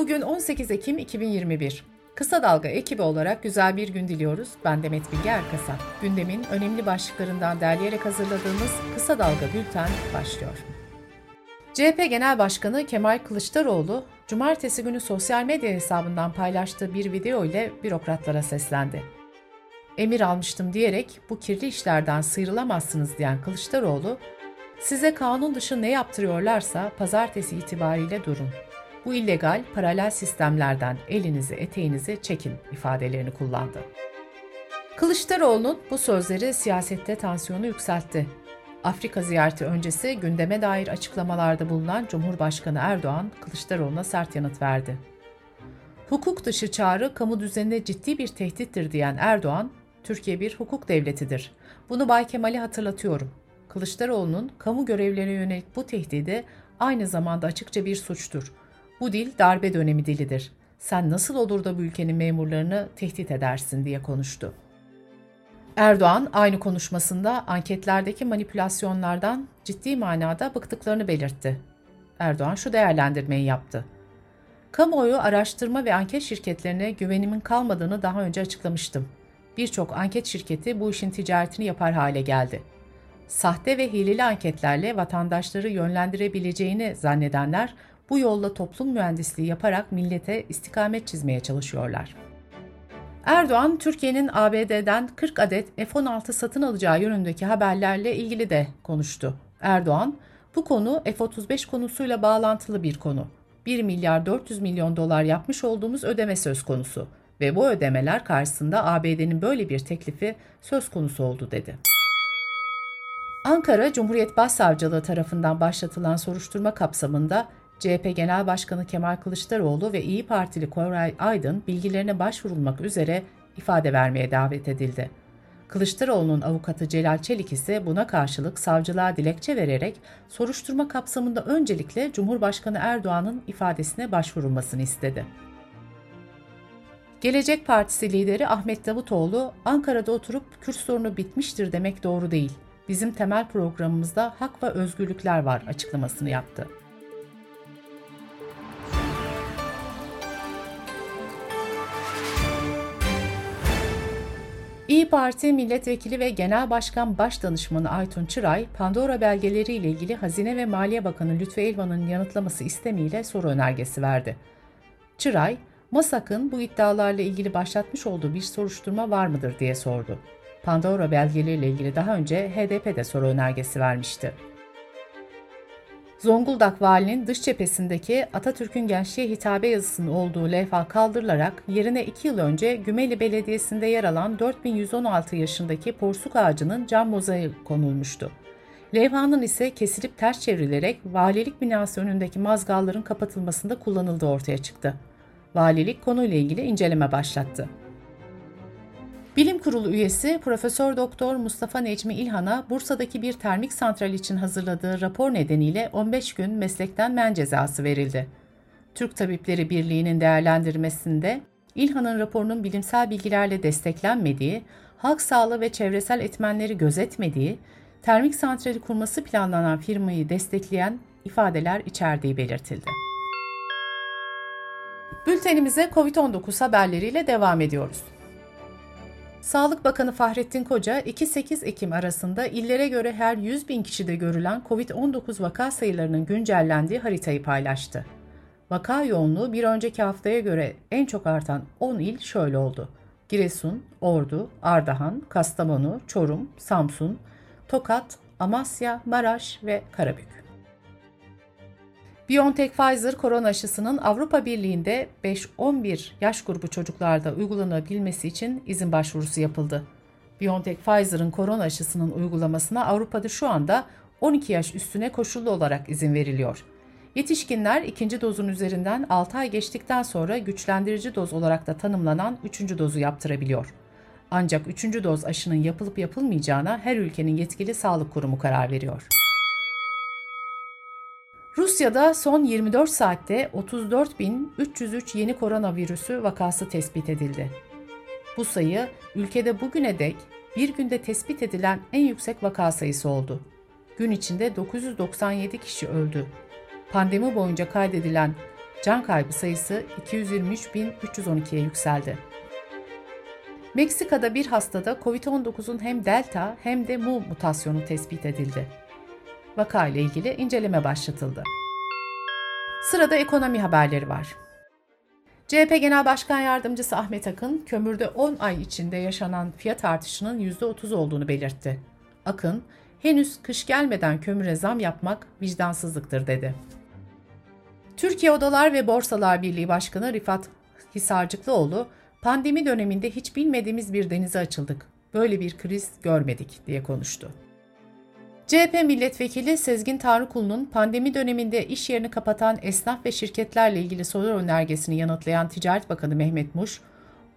Bugün 18 Ekim 2021. Kısa Dalga ekibi olarak güzel bir gün diliyoruz. Ben Demet Bilge Erkasap. Gündemin önemli başlıklarından derleyerek hazırladığımız Kısa Dalga Bülten başlıyor. CHP Genel Başkanı Kemal Kılıçdaroğlu, cumartesi günü sosyal medya hesabından paylaştığı bir video ile bürokratlara seslendi. Emir almıştım diyerek bu kirli işlerden sıyrılamazsınız diyen Kılıçdaroğlu, size kanun dışı ne yaptırıyorlarsa pazartesi itibariyle durun. Bu illegal paralel sistemlerden elinizi eteğinizi çekin ifadelerini kullandı. Kılıçdaroğlu'nun bu sözleri siyasette tansiyonu yükseltti. Afrika ziyareti öncesi gündeme dair açıklamalarda bulunan Cumhurbaşkanı Erdoğan, Kılıçdaroğlu'na sert yanıt verdi. Hukuk dışı çağrı kamu düzenine ciddi bir tehdittir diyen Erdoğan, Türkiye bir hukuk devletidir. Bunu Bay Kemal'e hatırlatıyorum. Kılıçdaroğlu'nun kamu görevlerine yönelik bu tehdidi aynı zamanda açıkça bir suçtur. Bu dil darbe dönemi dilidir. Sen nasıl olur da bu ülkenin memurlarını tehdit edersin diye konuştu. Erdoğan aynı konuşmasında anketlerdeki manipülasyonlardan ciddi manada bıktıklarını belirtti. Erdoğan şu değerlendirmeyi yaptı. Kamuoyu araştırma ve anket şirketlerine güvenimin kalmadığını daha önce açıklamıştım. Birçok anket şirketi bu işin ticaretini yapar hale geldi. Sahte ve hileli anketlerle vatandaşları yönlendirebileceğini zannedenler bu yolla toplum mühendisliği yaparak millete istikamet çizmeye çalışıyorlar. Erdoğan, Türkiye'nin ABD'den 40 adet F-16 satın alacağı yönündeki haberlerle ilgili de konuştu. Erdoğan, bu konu F-35 konusuyla bağlantılı bir konu. 1 milyar 400 milyon dolar yapmış olduğumuz ödeme söz konusu ve bu ödemeler karşısında ABD'nin böyle bir teklifi söz konusu oldu dedi. Ankara Cumhuriyet Başsavcılığı tarafından başlatılan soruşturma kapsamında CHP Genel Başkanı Kemal Kılıçdaroğlu ve İyi Partili Koray Aydın bilgilerine başvurulmak üzere ifade vermeye davet edildi. Kılıçdaroğlu'nun avukatı Celal Çelik ise buna karşılık savcılığa dilekçe vererek soruşturma kapsamında öncelikle Cumhurbaşkanı Erdoğan'ın ifadesine başvurulmasını istedi. Gelecek Partisi lideri Ahmet Davutoğlu, Ankara'da oturup Kürt sorunu bitmiştir demek doğru değil. Bizim temel programımızda hak ve özgürlükler var açıklamasını yaptı. İyi Parti Milletvekili ve Genel Başkan Başdanışmanı Aytun Çıray, Pandora belgeleri ile ilgili Hazine ve Maliye Bakanı Lütfü Elvan'ın yanıtlaması istemiyle soru önergesi verdi. Çıray, MASAK'ın bu iddialarla ilgili başlatmış olduğu bir soruşturma var mıdır diye sordu. Pandora belgeleriyle ilgili daha önce HDP de soru önergesi vermişti. Zonguldak Valinin dış cephesindeki Atatürk'ün gençliğe hitabe yazısının olduğu levha kaldırılarak yerine 2 yıl önce Gümeli Belediyesi'nde yer alan 4116 yaşındaki porsuk ağacının cam mozaiği konulmuştu. Levhanın ise kesilip ters çevrilerek valilik binası önündeki mazgalların kapatılmasında kullanıldığı ortaya çıktı. Valilik konuyla ilgili inceleme başlattı. Bilim Kurulu üyesi Profesör Doktor Mustafa Necmi İlhan'a Bursa'daki bir termik santral için hazırladığı rapor nedeniyle 15 gün meslekten men cezası verildi. Türk Tabipleri Birliği'nin değerlendirmesinde İlhan'ın raporunun bilimsel bilgilerle desteklenmediği, halk sağlığı ve çevresel etmenleri gözetmediği, termik santrali kurması planlanan firmayı destekleyen ifadeler içerdiği belirtildi. Bültenimize COVID-19 haberleriyle devam ediyoruz. Sağlık Bakanı Fahrettin Koca, 2-8 Ekim arasında illere göre her 100 bin kişide görülen COVID-19 vaka sayılarının güncellendiği haritayı paylaştı. Vaka yoğunluğu bir önceki haftaya göre en çok artan 10 il şöyle oldu. Giresun, Ordu, Ardahan, Kastamonu, Çorum, Samsun, Tokat, Amasya, Maraş ve Karabük. BioNTech Pfizer korona aşısının Avrupa Birliği'nde 5-11 yaş grubu çocuklarda uygulanabilmesi için izin başvurusu yapıldı. BioNTech Pfizer'ın korona aşısının uygulamasına Avrupa'da şu anda 12 yaş üstüne koşullu olarak izin veriliyor. Yetişkinler ikinci dozun üzerinden 6 ay geçtikten sonra güçlendirici doz olarak da tanımlanan 3. dozu yaptırabiliyor. Ancak 3. doz aşının yapılıp yapılmayacağına her ülkenin yetkili sağlık kurumu karar veriyor. Rusya'da son 24 saatte 34.303 yeni koronavirüsü vakası tespit edildi. Bu sayı ülkede bugüne dek bir günde tespit edilen en yüksek vaka sayısı oldu. Gün içinde 997 kişi öldü. Pandemi boyunca kaydedilen Can kaybı sayısı 223.312'ye yükseldi. Meksika'da bir hastada COVID-19'un hem delta hem de mu mutasyonu tespit edildi. Vaka ile ilgili inceleme başlatıldı. Sırada ekonomi haberleri var. CHP Genel Başkan Yardımcısı Ahmet Akın, kömürde 10 ay içinde yaşanan fiyat artışının %30 olduğunu belirtti. Akın, henüz kış gelmeden kömüre zam yapmak vicdansızlıktır dedi. Türkiye Odalar ve Borsalar Birliği Başkanı Rifat Hisarcıklıoğlu, pandemi döneminde hiç bilmediğimiz bir denize açıldık. Böyle bir kriz görmedik diye konuştu. CHP milletvekili Sezgin Tanrıkulu'nun pandemi döneminde iş yerini kapatan esnaf ve şirketlerle ilgili soru önergesini yanıtlayan Ticaret Bakanı Mehmet Muş,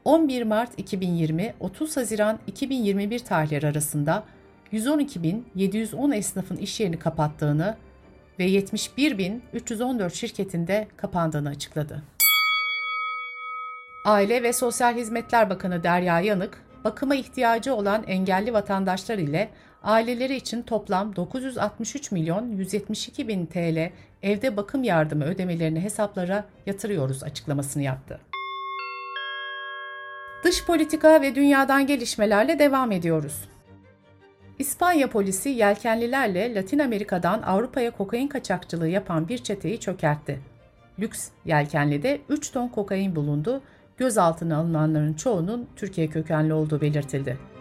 11 Mart 2020 30 Haziran 2021 tarihleri arasında 112.710 esnafın iş yerini kapattığını ve 71.314 şirketinde kapandığını açıkladı. Aile ve Sosyal Hizmetler Bakanı Derya Yanık, bakıma ihtiyacı olan engelli vatandaşlar ile aileleri için toplam 963 milyon 172 bin TL evde bakım yardımı ödemelerini hesaplara yatırıyoruz açıklamasını yaptı. Dış politika ve dünyadan gelişmelerle devam ediyoruz. İspanya polisi yelkenlilerle Latin Amerika'dan Avrupa'ya kokain kaçakçılığı yapan bir çeteyi çökertti. Lüks yelkenlide 3 ton kokain bulundu, gözaltına alınanların çoğunun Türkiye kökenli olduğu belirtildi.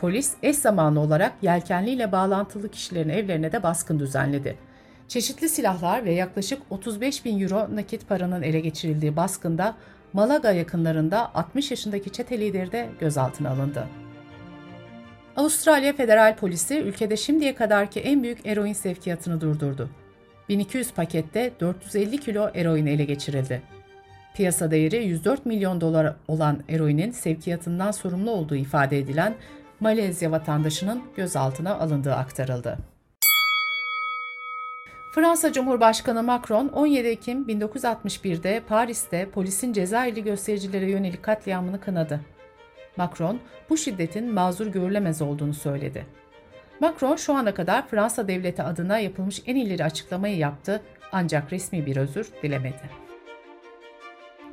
Polis eş zamanlı olarak yelkenli ile bağlantılı kişilerin evlerine de baskın düzenledi. Çeşitli silahlar ve yaklaşık 35 bin euro nakit paranın ele geçirildiği baskında Malaga yakınlarında 60 yaşındaki çete lideri de gözaltına alındı. Avustralya Federal Polisi ülkede şimdiye kadarki en büyük eroin sevkiyatını durdurdu. 1200 pakette 450 kilo eroin ele geçirildi. Piyasa değeri 104 milyon dolar olan eroinin sevkiyatından sorumlu olduğu ifade edilen Malezya vatandaşının gözaltına alındığı aktarıldı. Fransa Cumhurbaşkanı Macron 17 Ekim 1961'de Paris'te polisin Cezayirli göstericilere yönelik katliamını kınadı. Macron bu şiddetin mazur görülemez olduğunu söyledi. Macron şu ana kadar Fransa devleti adına yapılmış en ileri açıklamayı yaptı ancak resmi bir özür dilemedi.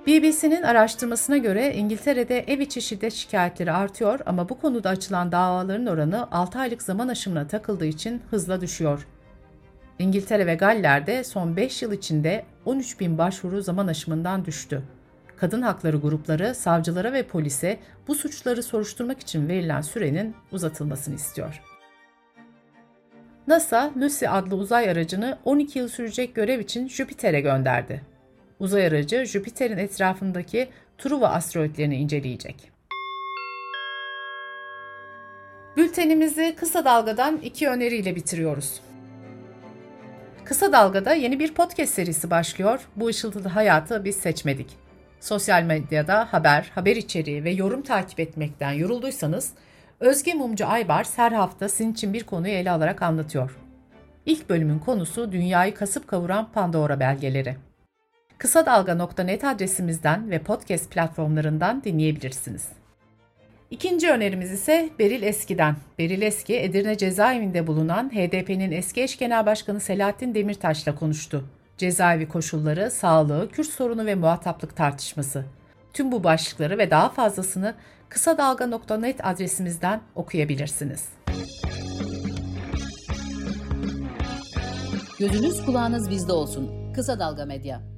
BBC'nin araştırmasına göre İngiltere'de ev içi şiddet şikayetleri artıyor ama bu konuda açılan davaların oranı 6 aylık zaman aşımına takıldığı için hızla düşüyor. İngiltere ve Galler'de son 5 yıl içinde 13 bin başvuru zaman aşımından düştü. Kadın hakları grupları savcılara ve polise bu suçları soruşturmak için verilen sürenin uzatılmasını istiyor. NASA, Lucy adlı uzay aracını 12 yıl sürecek görev için Jüpiter'e gönderdi. Uzay aracı Jüpiter'in etrafındaki Truva asteroidlerini inceleyecek. Bültenimizi kısa dalgadan iki öneriyle bitiriyoruz. Kısa Dalga'da yeni bir podcast serisi başlıyor. Bu ışıltılı hayatı biz seçmedik. Sosyal medyada haber, haber içeriği ve yorum takip etmekten yorulduysanız Özge Mumcu Aybars her hafta sizin için bir konuyu ele alarak anlatıyor. İlk bölümün konusu dünyayı kasıp kavuran Pandora belgeleri. Kısa Dalga.net adresimizden ve podcast platformlarından dinleyebilirsiniz. İkinci önerimiz ise Beril Eski'den. Beril Eski, Edirne cezaevinde bulunan HDP'nin eski eş genel başkanı Selahattin Demirtaş'la konuştu. Cezaevi koşulları, sağlığı, Kürt sorunu ve muhataplık tartışması. Tüm bu başlıkları ve daha fazlasını kısa dalga.net adresimizden okuyabilirsiniz. Gözünüz kulağınız bizde olsun. Kısa Dalga Medya.